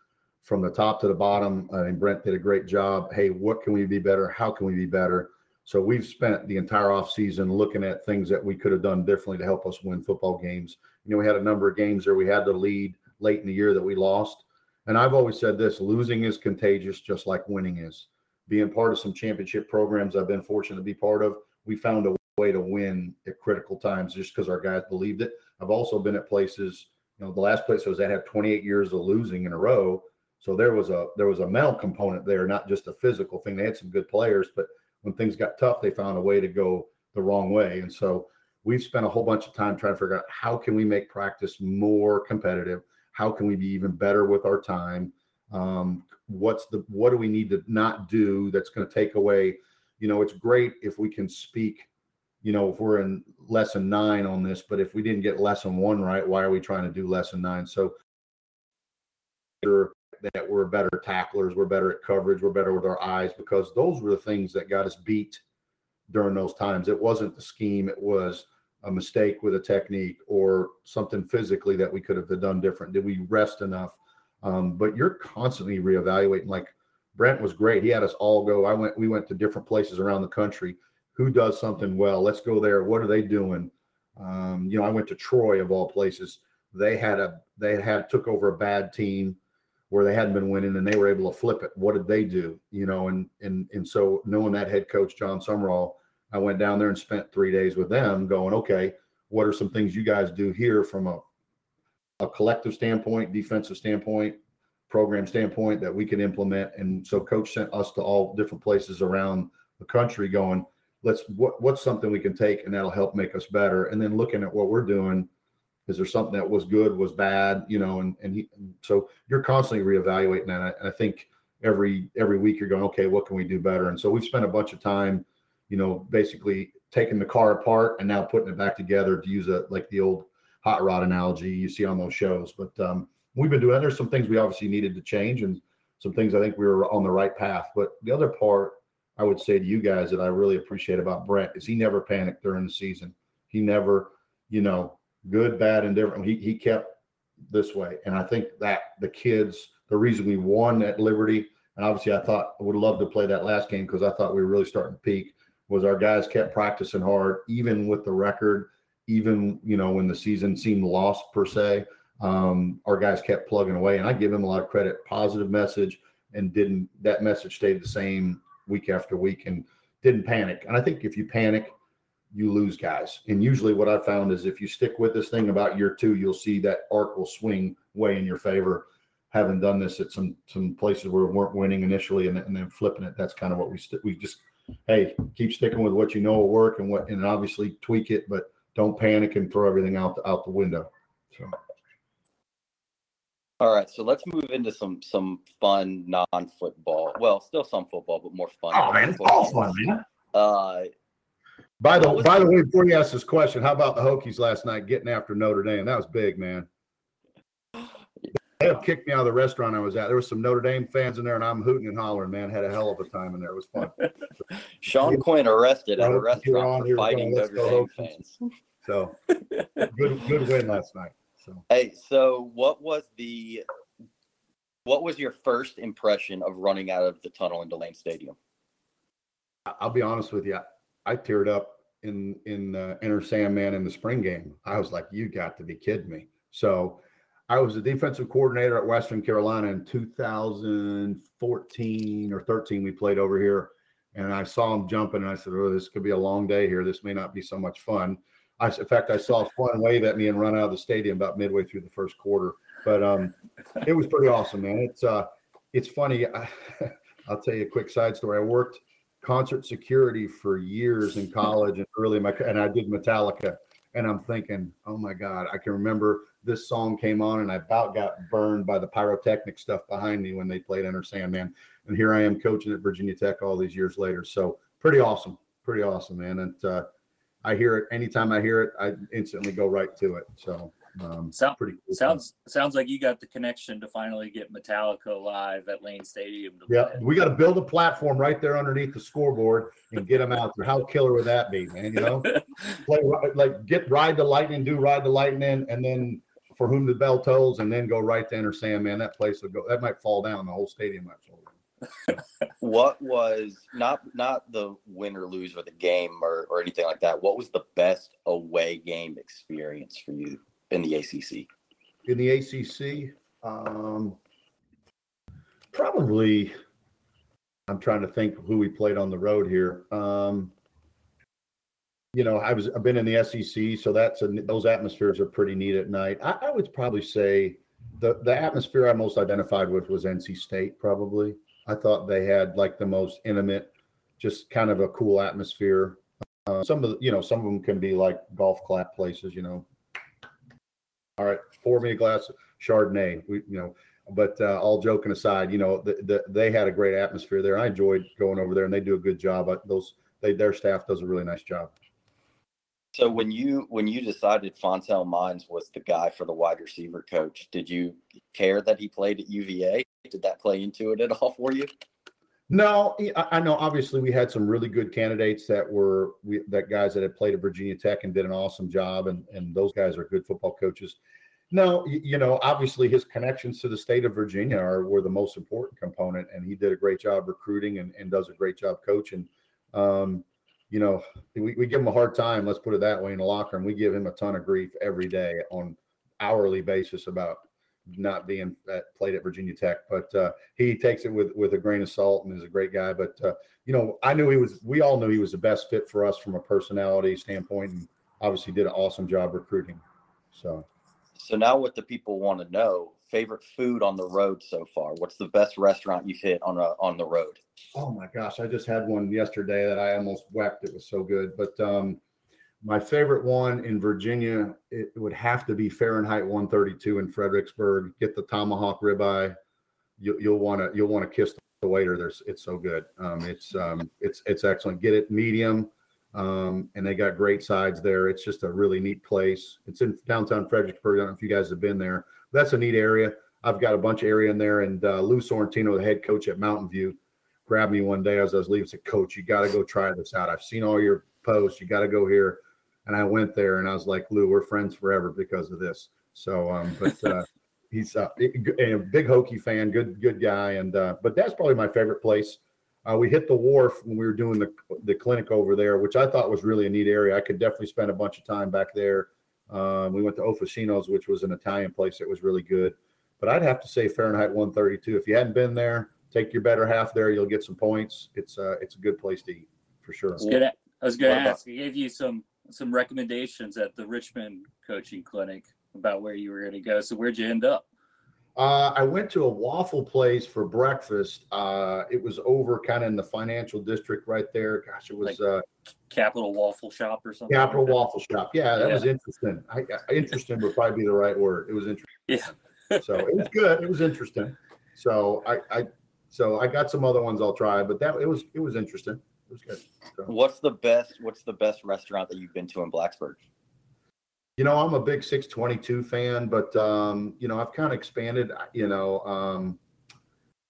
from the top to the bottom, uh, I mean, Brent did a great job. Hey, what can we be better? How can we be better? So we've spent the entire offseason looking at things that we could have done differently to help us win football games. You know, we had a number of games there we had the lead late in the year that we lost. And I've always said this losing is contagious, just like winning is. Being part of some championship programs I've been fortunate to be part of, we found a way to win at critical times just because our guys believed it. I've also been at places, you know, the last place I was at had 28 years of losing in a row. So there was a there was a mental component there, not just a physical thing. They had some good players, but when things got tough, they found a way to go the wrong way. And so we've spent a whole bunch of time trying to figure out how can we make practice more competitive? How can we be even better with our time? Um, what's the what do we need to not do that's going to take away? You know, it's great if we can speak. You know, if we're in lesson nine on this, but if we didn't get lesson one right, why are we trying to do lesson nine? So that we're better tacklers, we're better at coverage, we're better with our eyes because those were the things that got us beat during those times. It wasn't the scheme, it was a mistake with a technique or something physically that we could have done different. Did we rest enough? Um, but you're constantly reevaluating. Like Brent was great. He had us all go. I went, we went to different places around the country. Who does something well? Let's go there. What are they doing? Um, you know, I went to Troy of all places. They had a they had took over a bad team where they hadn't been winning and they were able to flip it. What did they do? You know, and and and so knowing that head coach Jon Sumrall, I went down there and spent three days with them, going, okay, what are some things you guys do here from a a collective standpoint, defensive standpoint, program standpoint that we can implement? And so coach sent us to all different places around the country, going, let's what what's something we can take and that'll help make us better. And then looking at what we're doing is there something that was good was bad you know and and, he, so you're constantly reevaluating that. And I, I, think every every week you're going okay what can we do better? And so we've spent a bunch of time you know basically taking the car apart and now putting it back together to use a like the old hot rod analogy you see on those shows. But um, we've been doing there's some things we obviously needed to change and some things i think we were on the right path. But the other part i would say to you guys that i really appreciate about brent is he never panicked during the season. He never you know good, bad, and different. He he kept this way, and I think that the kids, the reason we won at Liberty, and obviously I thought I would love to play that last game because I thought we were really starting to peak. Was our guys kept practicing hard, even with the record, even you know when the season seemed lost per se. Um, our guys kept plugging away, and I give them a lot of credit. Positive message, and didn't that message stayed the same week after week, and didn't panic. And I think if you panic, you lose guys. And usually what I found is if you stick with this thing about year two, you'll see that arc will swing way in your favor. Having done this at some some places where we weren't winning initially and, and then flipping it, that's kind of what we st- we just hey keep sticking with what you know will work and what and obviously tweak it, but don't panic and throw everything out the, out the window. So. All right, so let's move into some some fun non-football. Well, still some football, but more fun. Oh man, it's all fun, man. Uh, by the by the way, before you ask this question, how about the Hokies last night getting after Notre Dame? That was big, man. They have [SIGHS] kicked me out of the restaurant I was at. There was some Notre Dame fans in there, and I'm hooting and hollering. Man, had a hell of a time in there. It was fun. [LAUGHS] Sean Quinn arrested at a restaurant for fighting Notre Dame Hokies. fans. So [LAUGHS] good good win last night. So Hey, so what was the what was your first impression of running out of the tunnel into Lane Stadium? I'll be honest with you. I teared up in in uh, Enter Sandman in the spring game. I was like, you got to be kidding me. So I was the defensive coordinator at Western Carolina in 2014 or 13. We played over here, and I saw him jumping, and I said, "Oh, this could be a long day here. This may not be so much fun." I, in fact, I saw Fun wave at me and run out of the stadium about midway through the first quarter. But um, it was pretty awesome, man. It's uh, it's funny. I, [LAUGHS] I'll tell you a quick side story. I worked concert security for years in college and early my and I did Metallica and I'm thinking, oh my God, I can remember this song came on and I about got burned by the pyrotechnic stuff behind me when they played Enter Sandman. And here I am coaching at Virginia Tech all these years later. So pretty awesome. Pretty awesome, man. And uh, I hear it anytime I hear it, I instantly go right to it. So um, Sound, pretty cool. sounds sounds like you got the connection to finally get Metallica live at Lane Stadium. To Yeah, play. we got to build a platform right there underneath the scoreboard and get them out there. How killer would that be, man? You know, [LAUGHS] play like get ride the lightning, do ride the lightning, and then for whom the bell tolls, and then go right to enter Sandman. That place would go. That might fall down. The whole stadium might fall down. [LAUGHS] what was not not the win or lose or the game or, or anything like that what was the best away game experience for you in the acc in the ACC, um, probably. I'm trying to think who we played on the road here. Um, you know, I was I've been in the SEC, so that's a, those atmospheres are pretty neat at night. I, I would probably say the the atmosphere I most identified with was NC State. Probably, I thought they had like the most intimate, just kind of a cool atmosphere. Uh, some of the, you know, some of them can be like golf clap places. You know, all right, pour me a glass of Chardonnay. We, you know, but uh, all joking aside, you know, the, the, they had a great atmosphere there. I enjoyed going over there, and they do a good job. Those they their staff does a really nice job. so when you when you decided fontel mines was the guy for the wide receiver coach did you care that he played at uva did that play into it at all for you No, I, know. Obviously, we had some really good candidates that were we, that guys that had played at Virginia Tech and did an awesome job, and and those guys are good football coaches. No, you, you know, obviously his connections to the state of Virginia are were the most important component, and he did a great job recruiting and, and does a great job coaching. Um, you know, we, we give him a hard time. Let's put it that way in the locker room. We give him a ton of grief every day on hourly basis about not being at, played at Virginia Tech, but uh, he takes it with with a grain of salt and is a great guy. But uh, you know, I knew he was. We all knew he was the best fit for us from a personality standpoint, and obviously did an awesome job recruiting. So so now what the people want to know favorite food on the road so far what's the best restaurant you've hit on a, on the road Oh my gosh, I just had one yesterday that I almost wept. It was so good. But um, my favorite one in Virginia, it would have to be Fahrenheit 132 in Fredericksburg. Get the tomahawk ribeye. You, you'll want to you'll want to kiss the waiter. There's it's so good. Um, it's um, it's it's excellent. Get it medium, um, and they got great sides there. It's just a really neat place. It's in downtown Fredericksburg. I don't know if you guys have been there. That's a neat area. I've got a bunch of area in there, and uh, Lou Sorrentino, the head coach at Mountain View grabbed me one day as I was leaving. Said, "Coach, you got to go try this out. I've seen all your posts. You got to go here." And I went there, and I was like, "Lou, we're friends forever because of this." So, um, but uh, [LAUGHS] he's uh, a big Hokie fan, good good guy, and uh, but that's probably my favorite place. Uh, we hit the wharf when we were doing the the clinic over there, which I thought was really a neat area. I could definitely spend a bunch of time back there. Um, we went to Officino's, which was an Italian place that was really good. But I'd have to say Fahrenheit 132. If you hadn't been there, take your better half there. You'll get some points. It's uh, it's a good place to eat for sure. I was gonna, I was gonna ask. I gave you some some recommendations at the Richmond coaching clinic about where you were going to go. So where'd you end up? Uh, I went to a waffle place for breakfast. Uh, it was over kind of in the financial district right there. Gosh, it was uh, Capital Waffle Shop or something. Capital like? Waffle Shop. Yeah, that was interesting. I, I- interesting would probably be the right word. It was interesting. Yeah. so it was good. It was interesting. So I, I, so I got some other ones I'll try, but that it was it was interesting. It was good. So, what's the best what's the best restaurant that you've been to in blacksburg you know, I'm a big 622 fan, but um, you know, I've kind of expanded. You know, um,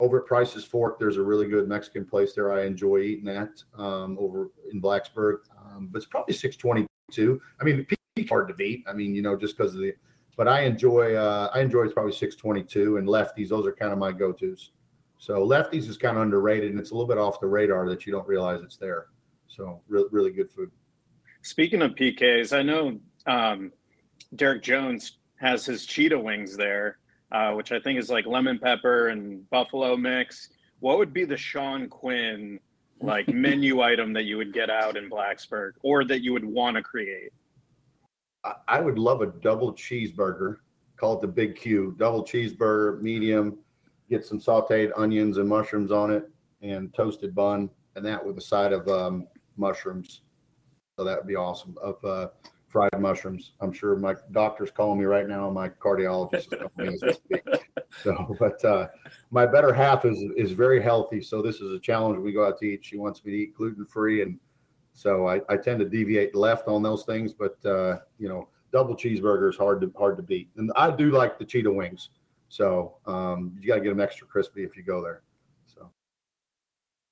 over at Price's Fork, there's a really good Mexican place there. I enjoy eating at um, over in Blacksburg, um, but it's probably 622. I mean, peak hard to beat. I mean, you know, just because of the. But I enjoy. Uh, I enjoy it's probably 622 and lefties. Those are kind of my go-tos. So lefties is kind of underrated, and it's a little bit off the radar that you don't realize it's there. So really, really good food. Speaking of PKs, I know um, Derek Jones has his cheetah wings there, uh, which I think is like lemon pepper and buffalo mix. What would be the Sean Quinn like [LAUGHS] menu item that you would get out in Blacksburg or that you would want to create? I would love a double cheeseburger. Call it the Big Q. Double cheeseburger, medium. Get some sautéed onions and mushrooms on it, and toasted bun, and that with a side of um, mushrooms. So that would be awesome. Of uh, fried mushrooms. I'm sure my doctor's calling me right now. My cardiologist is calling me as we speak. [LAUGHS] So, but uh, my better half is is very healthy. So this is a challenge. We go out to eat. She wants me to eat gluten free, and so I, I tend to deviate left on those things. But uh, you know, double cheeseburger is hard to hard to beat. And I do like the cheetah wings. So um, you got to get them extra crispy if you go there. So,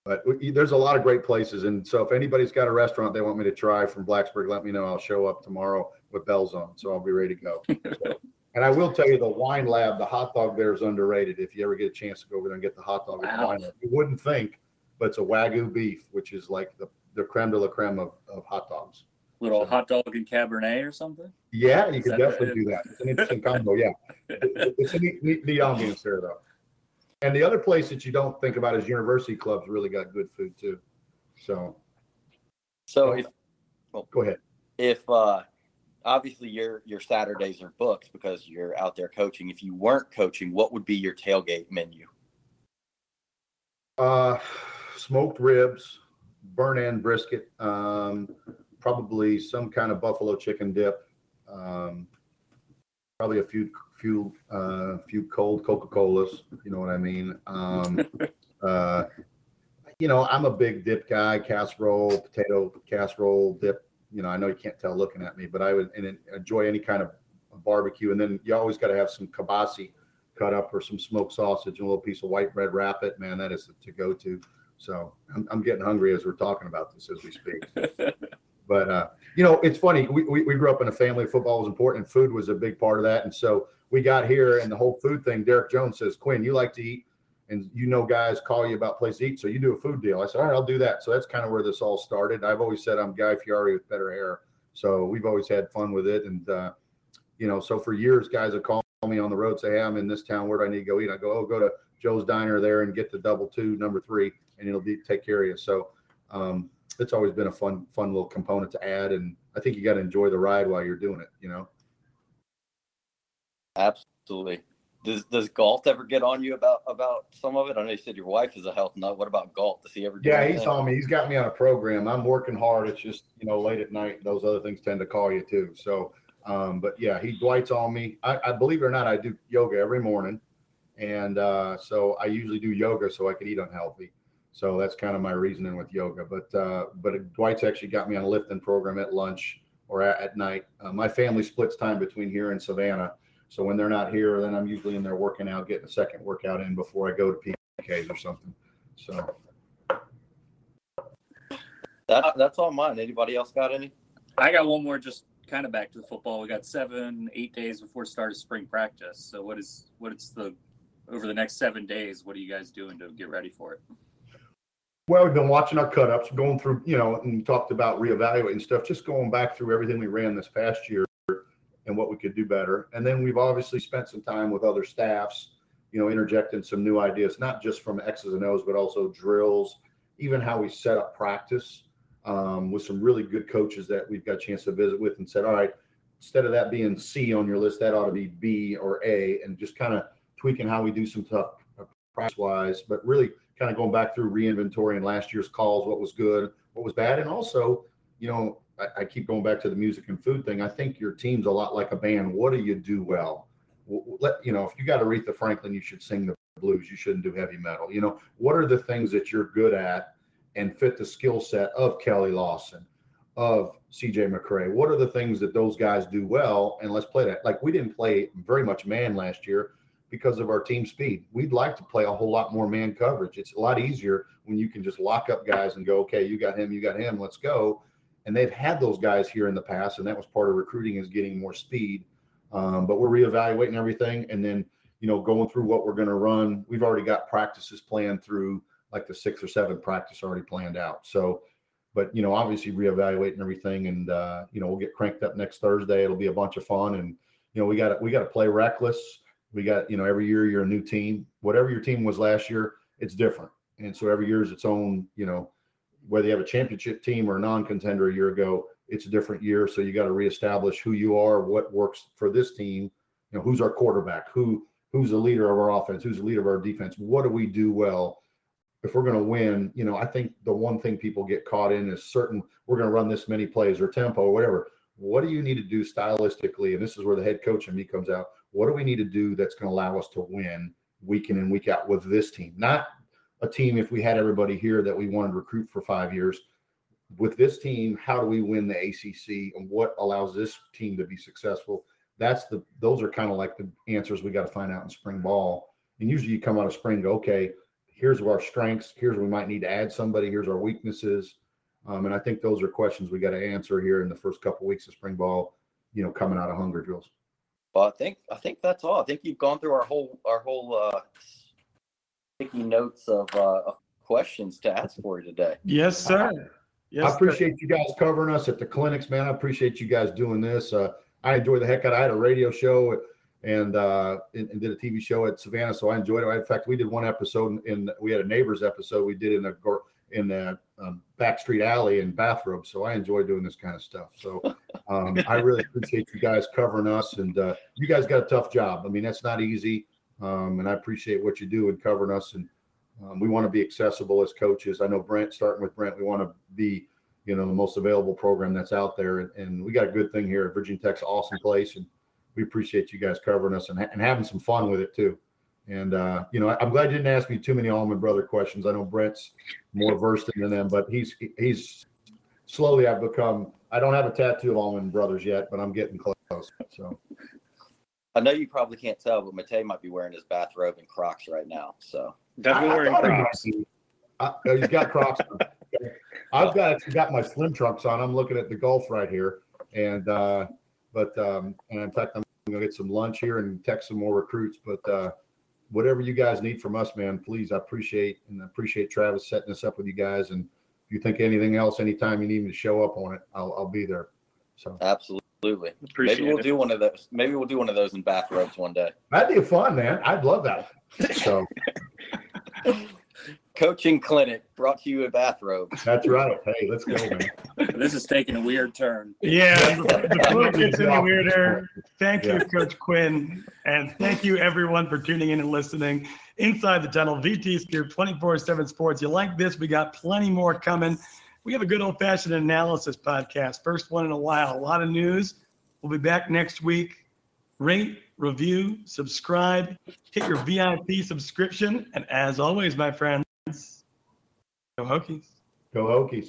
but there's a lot of great places, and so if anybody's got a restaurant they want me to try from Blacksburg, let me know. I'll show up tomorrow with bells on, so I'll be ready to go. [LAUGHS] So, And I will tell you, the wine lab, the hot dog there is underrated. If you ever get a chance to go over there and get the hot dog the Wow. wine lab, you wouldn't think, but it's a wagyu beef, which is like the, the creme de la creme of, of hot dogs. Little hot dog and Cabernet or something. Yeah, you Is could definitely the- do that. It's an interesting combo. Yeah, it's a neat, neat, neat ambiance there, though. And the other place that you don't think about is University Club's really got good food too. So So if go ahead. if uh obviously your your Saturdays are booked because you're out there coaching. If you weren't coaching, what would be your tailgate menu? Uh, smoked ribs, burn end brisket, um, probably some kind of buffalo chicken dip, um, probably a few few uh, few cold Coca Colas. You know what I mean? Um, [LAUGHS] uh, you know, I'm a big dip guy, casserole, potato casserole dip. You know, I know you can't tell looking at me, but I would and enjoy any kind of barbecue. And then you always got to have some kibasi cut up or some smoked sausage and a little piece of white bread wrap it. Man, that is to go to. So I'm, I'm getting hungry as we're talking about this as we speak. [LAUGHS] but uh, you know, it's funny. We, we we grew up in a family. Football was important. Food was a big part of that. And so we got here, and the whole food thing. Derek Jones says, "Quinn, you like to eat, and you know guys call you about place to eat, so you do a food deal." I said, "All right, I'll do that." So that's kind of where this all started. I've always said I'm Guy Fieri with better hair, so we've always had fun with it. And uh, you know, so for years, guys have called me on the road, say, "Hey, I'm in this town. Where do I need to go eat?" I go, "Oh, go to Joe's Diner there and get the double two, number three, and it'll be take care of you." So um, it's always been a fun, fun little component to add, and I think you got to enjoy the ride while you're doing it. You know. Absolutely. Does does Galt ever get on you about about some of it? I know you said your wife is a health nut. What about Galt? Does he ever? Yeah, he's on me. He's got me on a program. I'm working hard. It's just you know late at night. Those other things tend to call you too. So, um, but yeah, he Dwight's on me. I, I believe it or not, I do yoga every morning, and uh, so I usually do yoga so I can eat unhealthy. So that's kind of my reasoning with yoga. But uh, but Dwight's actually got me on a lifting program at lunch or at, at night. Uh, my family splits time between here and Savannah. So when they're not here, then I'm usually in there working out, getting a second workout in before I go to PKs or something. So. That, that's all mine. Anybody else got any? I got one more, just kind of back to the football. We got seven, eight days before start of spring practice. So what is what is the over the next seven days? What are you guys doing to get ready for it? Well, we've been watching our cut ups, going through, you know, and talked about reevaluating stuff, just going back through everything we ran this past year and what we could do better. And then we've obviously spent some time with other staffs, you know, interjecting some new ideas, not just from X's and O's, but also drills, even how we set up practice um, with some really good coaches that we've got a chance to visit with and said, all right, instead of that being C on your list, that ought to be B or A, and just kind of tweaking how we do some stuff practice wise, but really kind of going back through reinventorying last year's calls, what was good, what was bad, and also, you know, I, I, keep going back to the music and food thing. I think your team's a lot like a band. What do you do well? Let you know if you got Aretha Franklin, you should sing the blues. You shouldn't do heavy metal. You know, what are the things that you're good at and fit the skill set of Keli Lawson, of CJ McCray? What are the things that those guys do well? And let's play that. Like we didn't play very much man last year because of our team speed. We'd like to play a whole lot more man coverage. It's a lot easier when you can just lock up guys and go, okay, you got him, you got him, let's go. And they've had those guys here in the past, and that was part of recruiting is getting more speed. Um, but we're reevaluating everything, and then you know going through what we're going to run. We've already got practices planned through like the sixth or seventh practice already planned out. So, but you know obviously reevaluating everything, and uh, you know we'll get cranked up next Thursday. It'll be a bunch of fun, and you know we got to we got to play reckless we got you know every year you're a new team. Whatever your team was last year it's different. And so every year is its own you know whether you have a championship team or a non-contender a year ago it's a different year. So you got to reestablish who you are what works for this team. You know who's our quarterback? Who who's the leader of our offense? Who's the leader of our defense? What do we do well? If we're going to win you know i think the one thing people get caught in is certain we're going to run this many plays or tempo or whatever. What do you need to do stylistically? And this is where the head coach and me comes out what do we need to do that's going to allow us to win week in and week out with this team? Not a team if we had everybody here that we wanted to recruit for five years. With this team, how do we win the ACC and what allows this team to be successful? That's the those are kind of like the answers we got to find out in spring ball. And usually you come out of spring, go, okay, here's our strengths, here's we might need to add somebody, here's our weaknesses. Um, and I think those are questions we got to answer here in the first couple weeks of spring ball, you know, coming out of hunger drills. Well, I think I think that's all. I think you've gone through our whole our whole uh, sticky notes of, uh, of questions to ask for you today. Yes, sir. Yes, I sir. appreciate you guys covering us at the clinics, man. I appreciate you guys doing this. Uh, I enjoy the heck out. of it. I had a radio show and uh, and, and did a TV show at Savannah, so I enjoyed it. In fact, we did one episode in we had a neighbors episode we did in a gor- in the um, backstreet alley in bathrobe. So I enjoy doing this kind of stuff. So um, I really appreciate you guys covering us, and uh, you guys got a tough job. I mean, that's not easy, um, and I appreciate what you do in covering us. And um, we want to be accessible as coaches. I know Brent, starting with Brent, we want to be you know the most available program that's out there, and, and we got a good thing here. At Virginia Tech's awesome place, and we appreciate you guys covering us and, and having some fun with it too. And uh, you know, I'm glad you didn't ask me too many Allman Brother questions. I know Brent's more versed in them, but he's he's slowly I've become. I don't have a tattoo of Allman Brothers yet, but I'm getting close. So I know you probably can't tell, but Matei might be wearing his bathrobe and Crocs right now. So Definitely I- I wearing thought he Crocs. I- oh, he's got Crocs. on. I've got got my slim trunks on. I'm looking at the Gulf right here, and uh, but um, and in fact, I'm gonna get some lunch here and text some more recruits. But uh, whatever you guys need from us, man, please, I appreciate and I appreciate Travis setting this up with you guys. And if you think anything else, anytime you need me to show up on it, I'll I'll be there. So absolutely. Appreciate Maybe we'll it. do one of those. Maybe we'll do one of those in bathrobes one day. that'd be fun, man. I'd love that. So [LAUGHS] Coaching clinic brought to you in bathrobe. that's right. Hey, let's go, man. [LAUGHS] This is taking a weird turn. Yeah, before [LAUGHS] it gets any weirder, thank you, Yeah. Coach Quinn. And thank you, everyone, for tuning in and listening. Inside the Tunnel, VT Scoop 24 7 Sports. You like this? We got plenty more coming. We have a good old fashioned analysis podcast, first one in a while. A lot of news. We'll be back next week. Rate, review, subscribe, hit your VIP subscription. And as always, my friends, go Hokies. Go Hokies.